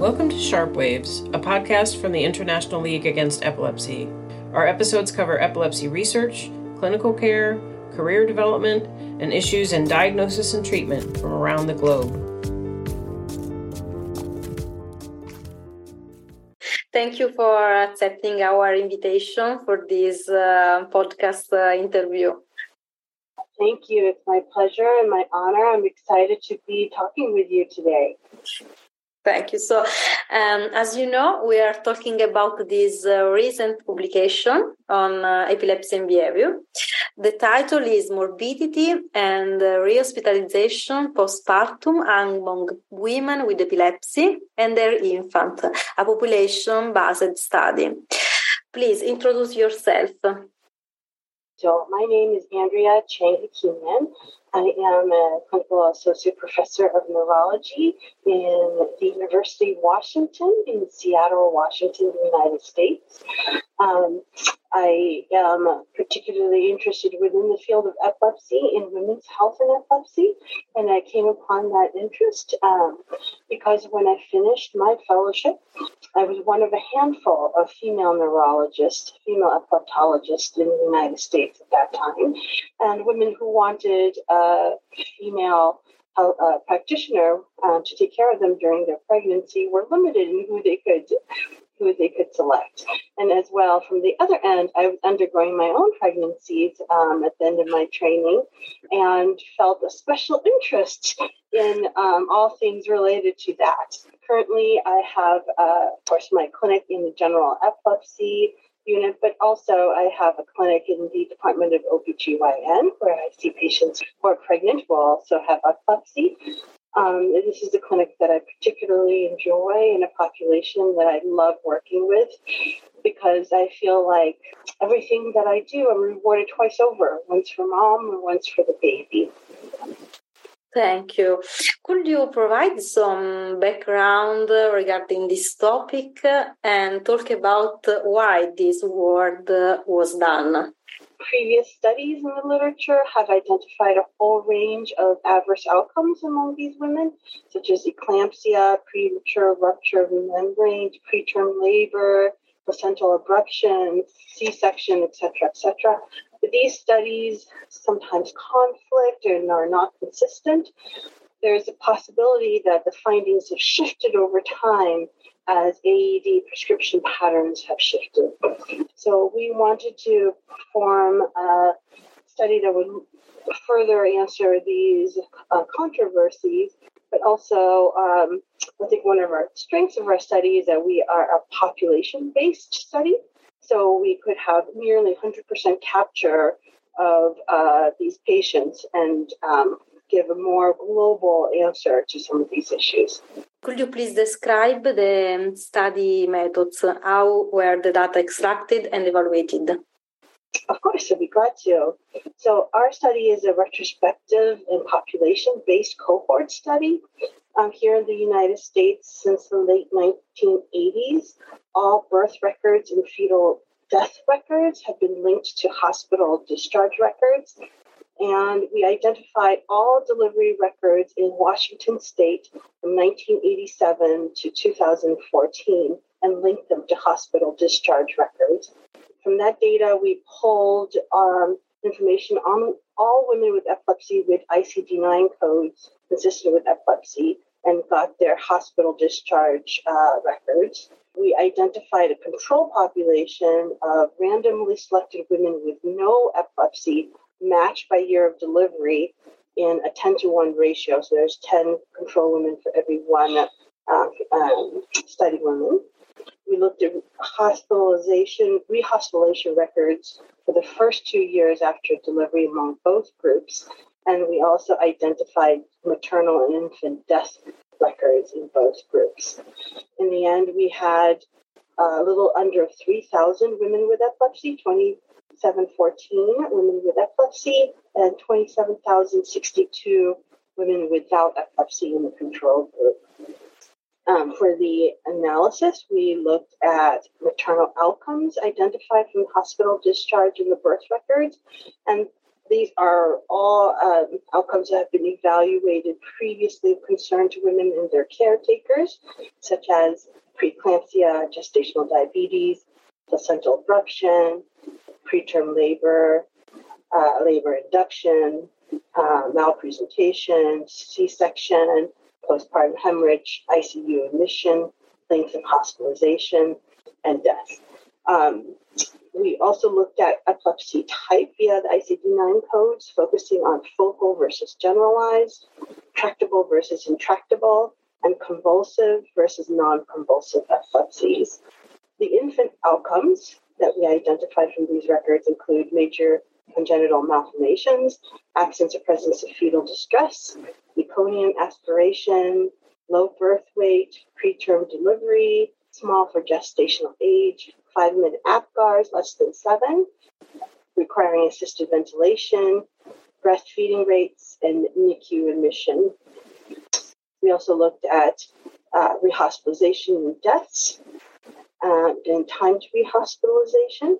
Welcome to Sharp Waves, a podcast from the International League Against Epilepsy. Our episodes cover epilepsy research, clinical care, career development, and issues in diagnosis and treatment from around the globe. Thank you for accepting our invitation for this uh, podcast uh, interview. Thank you. It's my pleasure and my honor. I'm excited to be talking with you today. Thank you. So, um, as you know, we are talking about this uh, recent publication on uh, epilepsy and behavior. The title is Morbidity and uh, Rehospitalization Postpartum Among Women with Epilepsy and Their Infant, a population based study. Please introduce yourself. So, my name is Andrea Cheng Hakimian. I am a clinical associate professor of neurology in the University of Washington in Seattle, Washington, United States. Um, I am particularly interested within the field of epilepsy in women's health and epilepsy, and I came upon that interest um, because when I finished my fellowship, I was one of a handful of female neurologists, female epileptologists in the United States at that time, and women who wanted a female uh, practitioner uh, to take care of them during their pregnancy were limited in who they could who they could select. And as well, from the other end, I was undergoing my own pregnancies um, at the end of my training and felt a special interest in um, all things related to that. Currently, I have, uh, of course, my clinic in the general epilepsy unit, but also I have a clinic in the Department of OBGYN where I see patients who are pregnant who also have epilepsy. Um, this is a clinic that I particularly enjoy in a population that I love working with because I feel like everything that I do, I'm rewarded twice over once for mom and once for the baby. Thank you. Could you provide some background regarding this topic and talk about why this work was done? Previous studies in the literature have identified a whole range of adverse outcomes among these women, such as eclampsia, premature rupture of the membrane, preterm labor, placental abruption, C-section, etc., etc. These studies sometimes conflict and are not consistent. There's a possibility that the findings have shifted over time as AED prescription patterns have shifted. So we wanted to form a study that would further answer these uh, controversies, but also um, I think one of our strengths of our study is that we are a population based study. So we could have nearly 100% capture of uh, these patients and um, give a more global answer to some of these issues. Could you please describe the study methods? How were the data extracted and evaluated? Of course, I'd be glad to. So, our study is a retrospective and population based cohort study. Um, here in the United States, since the late 1980s, all birth records and fetal death records have been linked to hospital discharge records and we identified all delivery records in Washington state from 1987 to 2014 and linked them to hospital discharge records. From that data, we pulled um, information on all women with epilepsy with ICD 9 codes consistent with epilepsy and got their hospital discharge uh, records. We identified a control population of randomly selected women with no epilepsy matched by year of delivery in a 10 to 1 ratio. So there's 10 control women for every one uh, um, study woman. We looked at hospitalization, rehospitalization records for the first two years after delivery among both groups. And we also identified maternal and infant death records in both groups. In the end, we had a little under 3,000 women with epilepsy, 2714 women with epilepsy and 27,062 women without epilepsy in the control group. Um, for the analysis, we looked at maternal outcomes identified from hospital discharge in the birth records, and these are all um, outcomes that have been evaluated previously of concern to women and their caretakers, such as preeclampsia, gestational diabetes, placental abruption, preterm labor, uh, labor induction, uh, malpresentation, C section, postpartum hemorrhage, ICU admission, length of hospitalization, and death. Um, we also looked at epilepsy type via the ICD 9 codes, focusing on focal versus generalized, tractable versus intractable, and convulsive versus non convulsive epilepsies. The infant outcomes that we identified from these records include major congenital malformations, absence or presence of fetal distress, meconium aspiration, low birth weight, preterm delivery, small for gestational age, five minute APGARs less than seven, requiring assisted ventilation, breastfeeding rates, and NICU admission. We also looked at uh, rehospitalization and deaths uh, and time to rehospitalization.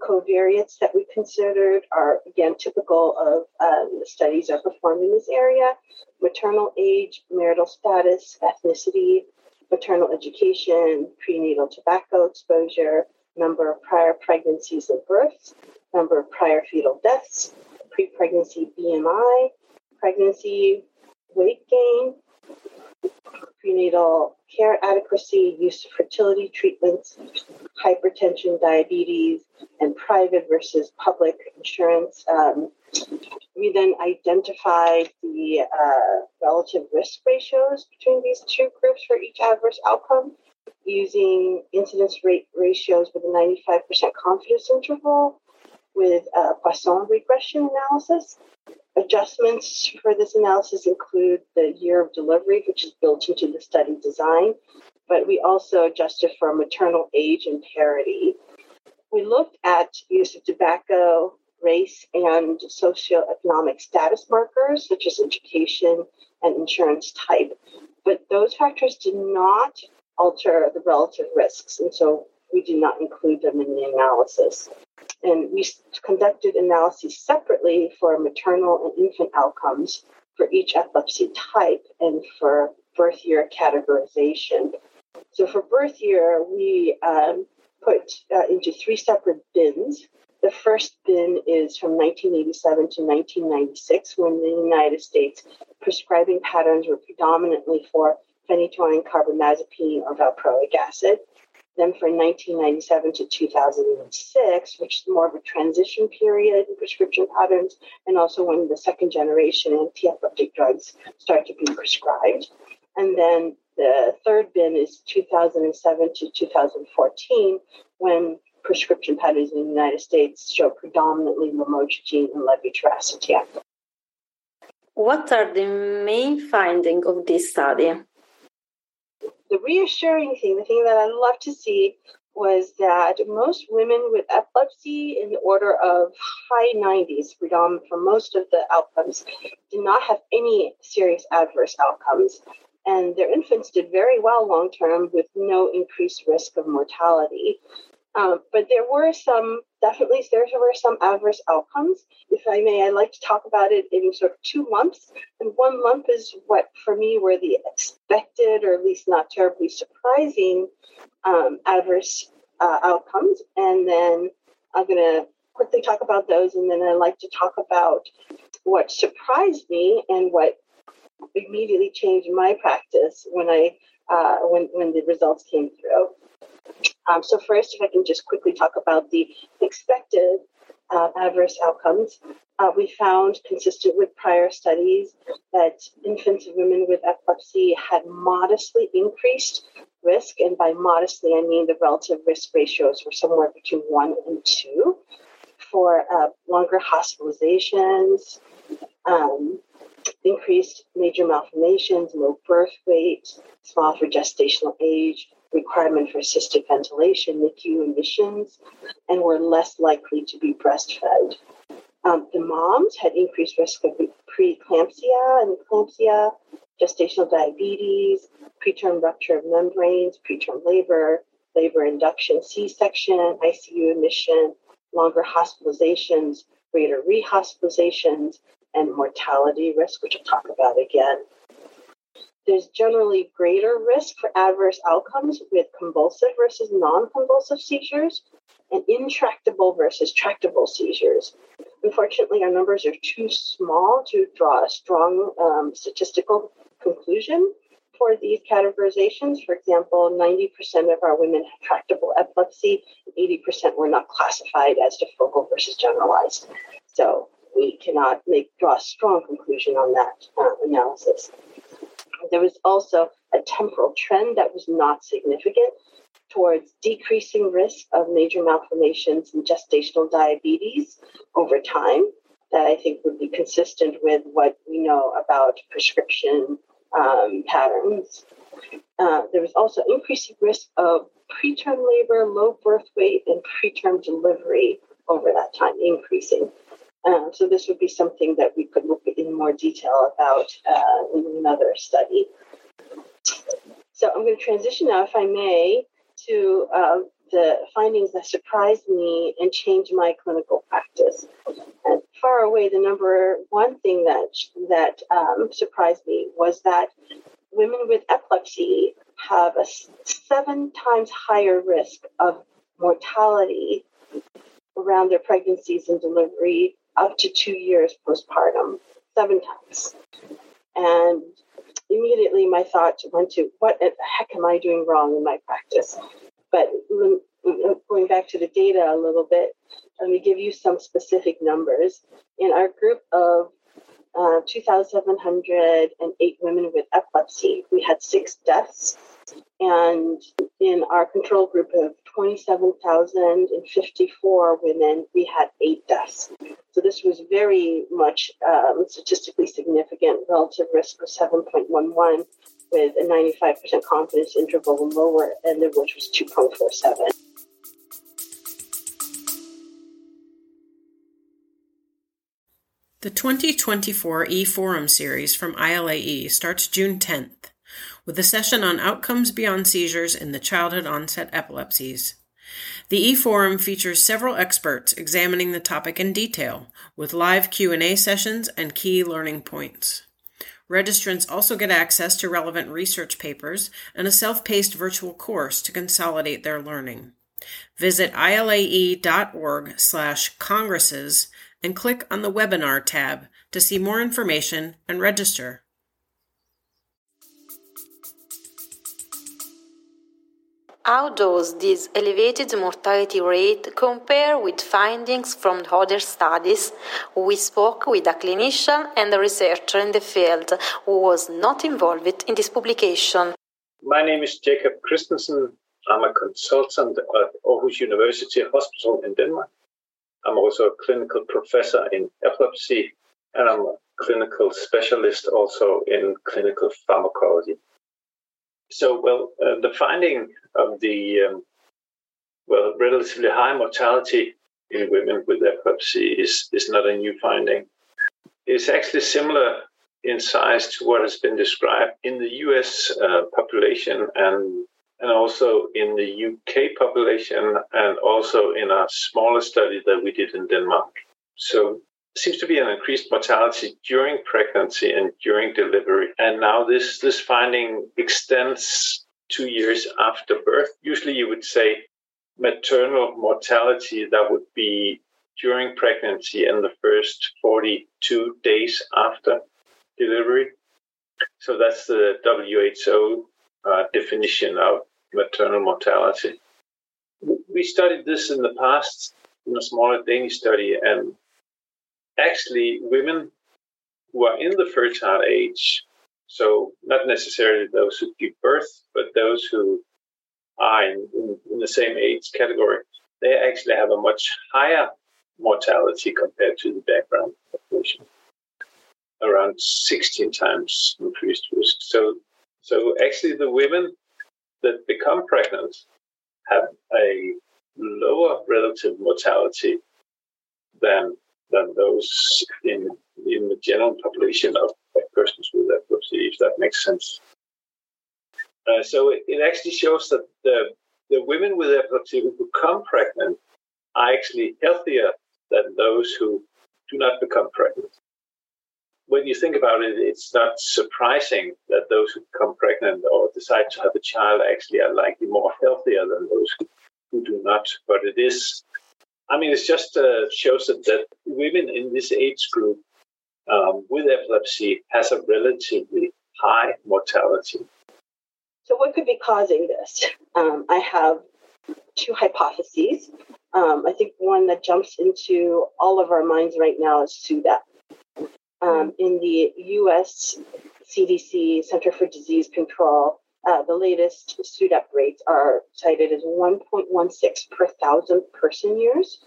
Covariates that we considered are, again, typical of um, the studies are performed in this area. Maternal age, marital status, ethnicity, maternal education, prenatal tobacco exposure, number of prior pregnancies and births, number of prior fetal deaths, pre pregnancy BMI, pregnancy weight gain, prenatal care adequacy, use of fertility treatments, hypertension, diabetes, and private versus public insurance. Um, we then identified the uh, relative risk ratios between these two groups for each adverse outcome using incidence rate ratios with a 95% confidence interval with a Poisson regression analysis. Adjustments for this analysis include the year of delivery, which is built into the study design, but we also adjusted for maternal age and parity. We looked at use of tobacco, race, and socioeconomic status markers, such as education and insurance type, but those factors did not alter the relative risks, and so we did not include them in the analysis. And we conducted analyses separately for maternal and infant outcomes for each epilepsy type and for birth year categorization. So for birth year, we um, put uh, into three separate bins. The first bin is from 1987 to 1996, when in the United States, prescribing patterns were predominantly for phenytoin, carbamazepine, or valproic acid. Then from 1997 to 2006, which is more of a transition period in prescription patterns, and also when the second generation anti-epileptic drugs start to be prescribed. And then the third bin is 2007 to 2014, when prescription patterns in the United States show predominantly lamotrigine and levetiracetam. What are the main findings of this study? The reassuring thing, the thing that I love to see was that most women with epilepsy in the order of high 90s, predominant for most of the outcomes, did not have any serious adverse outcomes. And their infants did very well long term with no increased risk of mortality. Um, but there were some, definitely, there were some adverse outcomes. If I may, I like to talk about it in sort of two lumps. And one lump is what, for me, were the expected, or at least not terribly surprising, um, adverse uh, outcomes. And then I'm going to quickly talk about those. And then I'd like to talk about what surprised me and what immediately changed my practice when I uh, when when the results came through. Um, so first, if I can just quickly talk about the expected uh, adverse outcomes, uh, we found, consistent with prior studies, that infants and women with epilepsy had modestly increased risk, and by modestly, I mean the relative risk ratios were somewhere between one and two for uh, longer hospitalizations, um, increased major malformations, low birth weight, small for gestational age, requirement for assisted ventilation, NICU admissions, and were less likely to be breastfed. Um, the moms had increased risk of preeclampsia and eclampsia, gestational diabetes, preterm rupture of membranes, preterm labor, labor induction, C section, ICU admission, longer hospitalizations, greater rehospitalizations, and mortality risk, which I'll talk about again. There's generally greater risk for adverse outcomes with convulsive versus non convulsive seizures and intractable versus tractable seizures. Unfortunately, our numbers are too small to draw a strong um, statistical conclusion for these categorizations. For example, 90% of our women have tractable epilepsy, 80% were not classified as to focal versus generalized. So we cannot make draw a strong conclusion on that uh, analysis. There was also a temporal trend that was not significant towards decreasing risk of major malformations and gestational diabetes over time that I think would be consistent with what we know about prescription um, patterns. Uh, there was also increasing risk of preterm labor, low birth weight, and preterm delivery over that time, increasing. Um, so this would be something that we could look in more detail about uh, in another study. So I'm going to transition now, if I may, to uh, the findings that surprised me and changed my clinical practice. And far away, the number one thing that that um, surprised me was that women with epilepsy have a seven times higher risk of mortality around their pregnancies and delivery up to two years postpartum, seven times. And immediately my thought went to what the heck am I doing wrong in my practice? But going back to the data a little bit, let me give you some specific numbers. In our group of uh, 2,708 women with epilepsy, we had six deaths. And in our control group of 27,054 women, we had eight deaths. So this was very much um, statistically significant relative risk of 7.11 with a 95% confidence interval, lower end of which was 2.47. The 2024 e-Forum series from ILAE starts June 10th with a session on outcomes beyond seizures in the childhood onset epilepsies. The e-Forum features several experts examining the topic in detail with live Q&A sessions and key learning points. Registrants also get access to relevant research papers and a self-paced virtual course to consolidate their learning. Visit ilae.org slash congresses and click on the webinar tab to see more information and register. How does this elevated mortality rate compare with findings from other studies? We spoke with a clinician and a researcher in the field who was not involved in this publication. My name is Jacob Christensen. I'm a consultant at Aarhus University Hospital in Denmark. I'm also a clinical professor in epilepsy, and I'm a clinical specialist also in clinical pharmacology. So, well, uh, the finding of the um, well relatively high mortality in women with epilepsy is is not a new finding. It's actually similar in size to what has been described in the U.S. Uh, population and and also in the UK population, and also in a smaller study that we did in Denmark. So seems to be an increased mortality during pregnancy and during delivery. And now this this finding extends two years after birth. Usually you would say maternal mortality that would be during pregnancy and the first 42 days after delivery. So that's the WHO uh, definition of maternal mortality. We studied this in the past in a smaller Danish study, and actually, women who are in the fertile age, so not necessarily those who give birth, but those who are in, in, in the same age category, they actually have a much higher mortality compared to the background population, around 16 times increased risk. So, so actually, the women that become pregnant have a lower relative mortality than than those in in the general population of persons with epilepsy, if that makes sense. Uh, so it, it, actually shows that the the women with epilepsy who become pregnant are actually healthier than those who do not become pregnant. When you think about it, it's not surprising that those who become pregnant or decide to have a child actually are likely more healthier than those who, who do not. But it is, I mean, it just uh, shows that, that women in this age group um, with epilepsy has a relatively high mortality. So, what could be causing this? Um, I have two hypotheses. Um, I think one that jumps into all of our minds right now is SUDEP. Um, in the US CDC, Center for Disease Control, uh, the latest SUDEP rates are cited as 1.16 per thousand person years.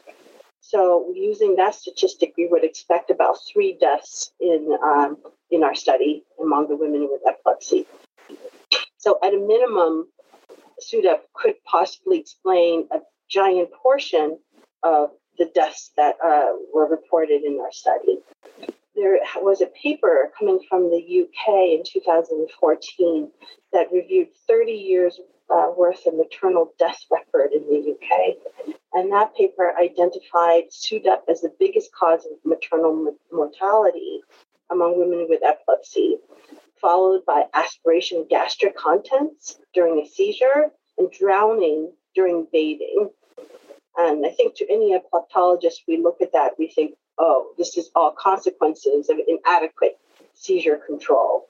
So, using that statistic, we would expect about three deaths in um, in our study among the women with epilepsy. So, at a minimum, SUDEP could possibly explain a giant portion of the deaths that uh, were reported in our study. There was a paper coming from the UK in 2014 that reviewed 30 years uh, worth of maternal death record in the UK. And that paper identified SUDEP as the biggest cause of maternal mortality among women with epilepsy, followed by aspiration gastric contents during a seizure and drowning during bathing. And I think to any epileptologist, we look at that, we think, oh, this is all consequences of inadequate seizure control.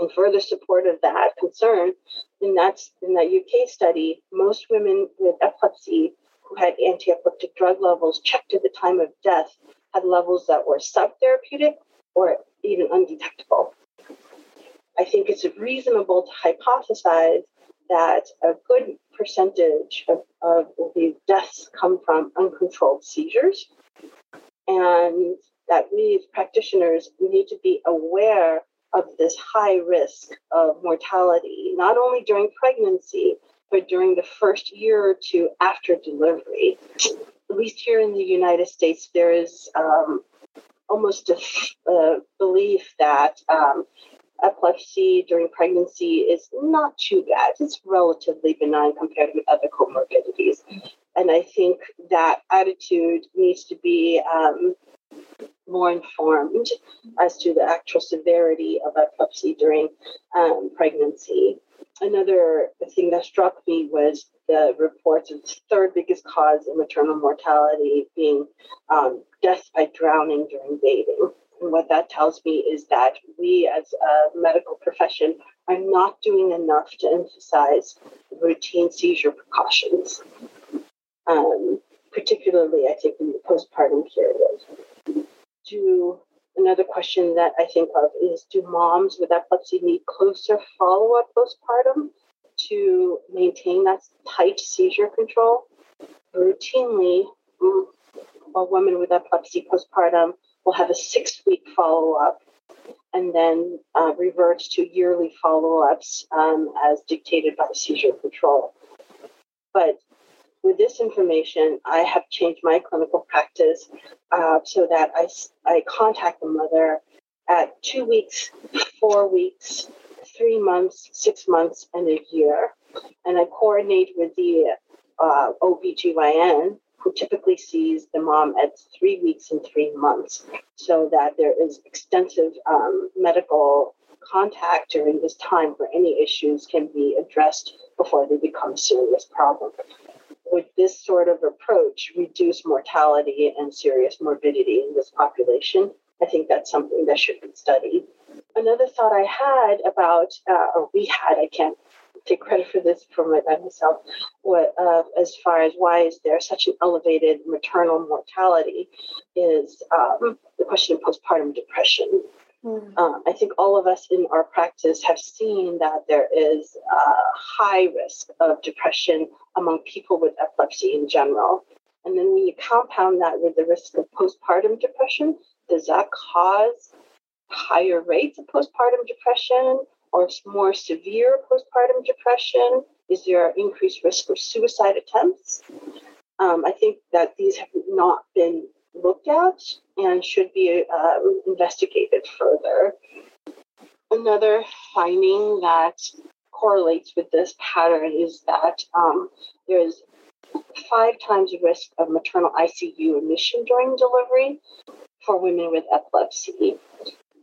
In further support of that concern, in that, in that UK study, most women with epilepsy who had anti epileptic drug levels checked at the time of death had levels that were subtherapeutic or even undetectable. I think it's reasonable to hypothesize that a good percentage of, of these deaths come from uncontrolled seizures, and that we as practitioners need to be aware of this high risk of mortality, not only during pregnancy, but during the first year or two after delivery. At least here in the United States, there is um, almost a, belief that um, epilepsy during pregnancy is not too bad. It's relatively benign compared with other comorbidities. And I think that attitude needs to be um, more informed as to the actual severity of epilepsy during um, pregnancy. Another thing that struck me was the reports of the third biggest cause of maternal mortality being um, death by drowning during bathing. And what that tells me is that we as a medical profession are not doing enough to emphasize routine seizure precautions, um, particularly, I think, in the postpartum period. Do another question that I think of is do moms with epilepsy need closer follow up postpartum to maintain that tight seizure control? Routinely, a woman with epilepsy postpartum will have a six week follow up and then uh, revert to yearly follow ups um, as dictated by seizure control. But with this information, I have changed my clinical practice uh, so that I, I contact the mother at two weeks, four weeks, three months, six months, and a year. And I coordinate with the uh, OBGYN who typically sees the mom at three weeks and three months, so that there is extensive um, medical contact during this time where any issues can be addressed before they become serious problem. Would this sort of approach reduce mortality and serious morbidity in this population? I think that's something that should be studied. Another thought I had about, uh, or we had, I can't take credit for this for my, by myself. What, uh, as far as why is there such an elevated maternal mortality, is um, the question of postpartum depression. Mm. Um, I think all of us in our practice have seen that there is a high risk of depression among people with epilepsy in general. And then when you compound that with the risk of postpartum depression, does that cause higher rates of postpartum depression? Or more severe postpartum depression? Is there increased risk for suicide attempts? Um, I think that these have not been looked at and should be uh, investigated further. Another finding that correlates with this pattern is that um, there's five times the risk of maternal ICU admission during delivery for women with epilepsy.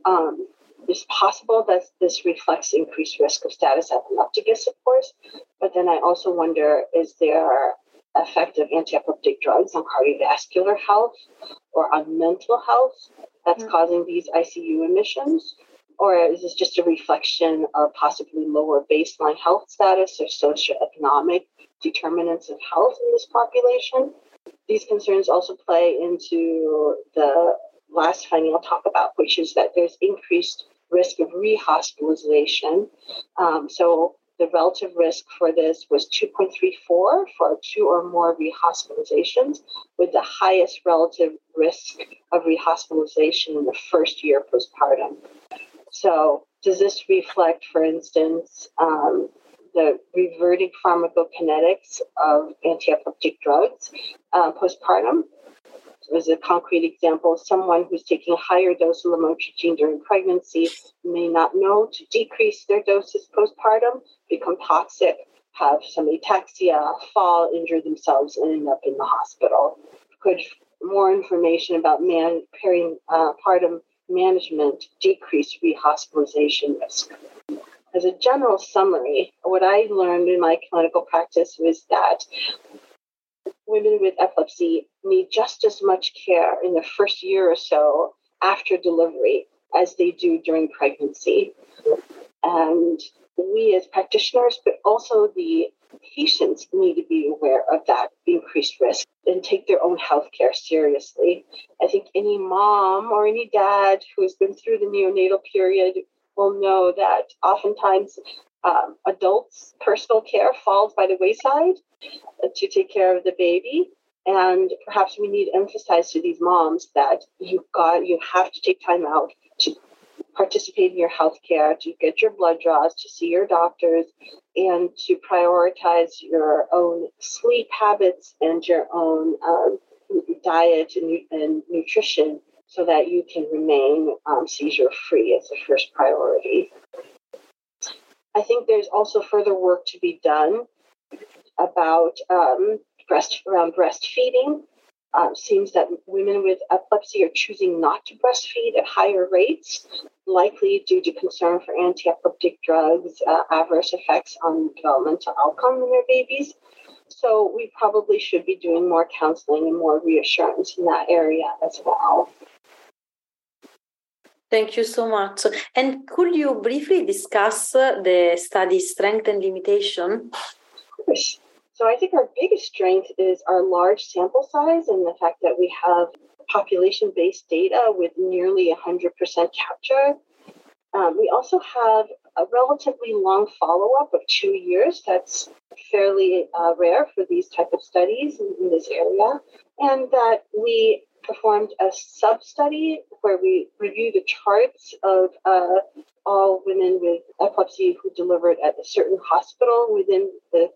Um, it's possible that this reflects increased risk of status epilepticus, of course, but then I also wonder is there effect of anti-epileptic drugs on cardiovascular health or on mental health that's mm-hmm. causing these ICU admissions? Or is this just a reflection of possibly lower baseline health status or socioeconomic determinants of health in this population? These concerns also play into the last finding I'll talk about, which is that there's increased risk of rehospitalization. Um, so the relative risk for this was 2.34 for two or more rehospitalizations, with the highest relative risk of rehospitalization in the first year postpartum. So, does this reflect, for instance, um, the reverting pharmacokinetics of anti epileptic drugs uh, postpartum? As a concrete example, someone who's taking a higher dose of lamotrigine during pregnancy may not know to decrease their doses postpartum, become toxic, have some ataxia, fall, injure themselves, and end up in the hospital. Could more information about man peripartum uh, management decrease rehospitalization risk? As a general summary, what I learned in my clinical practice was that women with epilepsy need just as much care in the first year or so after delivery as they do during pregnancy. And we as practitioners, but also the patients need to be aware of that increased risk and take their own health care seriously. I think any mom or any dad who has been through the neonatal period will know that oftentimes um, adults' personal care falls by the wayside to take care of the baby. And perhaps we need to emphasize to these moms that you got you have to take time out to participate in your health care, to get your blood draws, to see your doctors, and to prioritize your own sleep habits and your own um, diet and, and, nutrition so that you can remain um, seizure free as a first priority. I think there's also further work to be done about um, breast around breastfeeding. Um, seems that women with epilepsy are choosing not to breastfeed at higher rates, likely due to concern for anti-epileptic drugs, uh, adverse effects on developmental outcome in their babies. So we probably should be doing more counseling and more reassurance in that area as well. Thank you so much. And could you briefly discuss the study strength and limitation? So I think our biggest strength is our large sample size and the fact that we have population-based data with nearly 100% capture. Um, we also have a relatively long follow-up of two years. That's fairly uh, rare for these type of studies in, in this area, and that we performed a sub study where we reviewed the charts of uh, all women with epilepsy who delivered at a certain hospital within the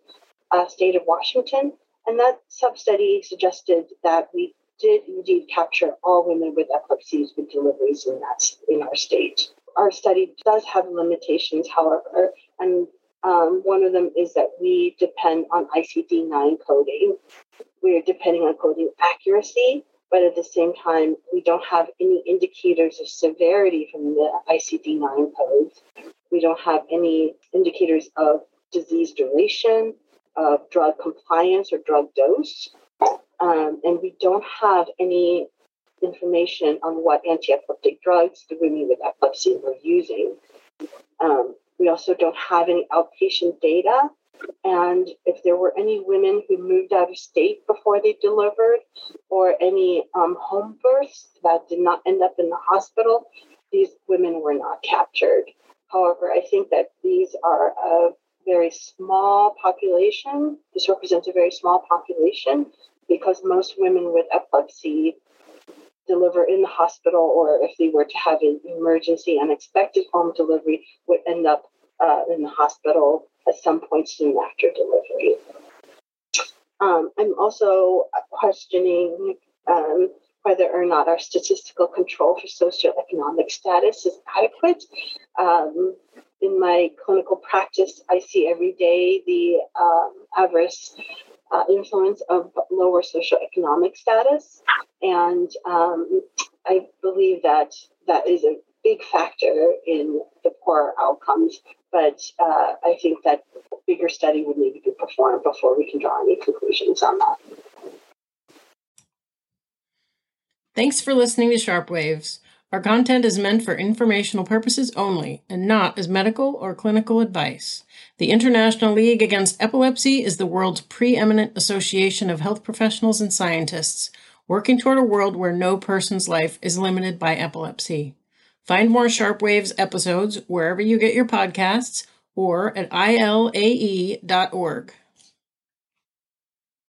uh, state of Washington. And that sub study suggested that we did indeed capture all women with epilepsies with deliveries in that in our state. Our study does have limitations, however, and um, one of them is that we depend on ICD-9 coding. We are depending on coding accuracy but at the same time, we don't have any indicators of severity from the ICD 9 codes. We don't have any indicators of disease duration, of drug compliance or drug dose. Um, and we don't have any information on what anti epileptic drugs the women with epilepsy were using. Um, we also don't have any outpatient data and if there were any women who moved out of state before they delivered, or any um, home births that did not end up in the hospital, these women were not captured. However, I think that these are a very small population. This represents a very small population because most women with epilepsy deliver in the hospital, or if they were to have an emergency, unexpected home delivery, would end up uh, in the hospital at some point soon after delivery. Um, I'm also questioning um, whether or not our statistical control for socioeconomic status is adequate. Um, in my clinical practice, I see every day the um, adverse uh, influence of lower socioeconomic status. And um, I believe that that is a big factor in the poor outcomes. But uh, I think that a bigger study would need to be performed before we can draw any conclusions on that. Thanks for listening to Sharp Waves. Our content is meant for informational purposes only and not as medical or clinical advice. The International League Against Epilepsy is the world's preeminent association of health professionals and scientists working toward a world where no person's life is limited by epilepsy. Find more Sharp Waves episodes wherever you get your podcasts or at ilae.org.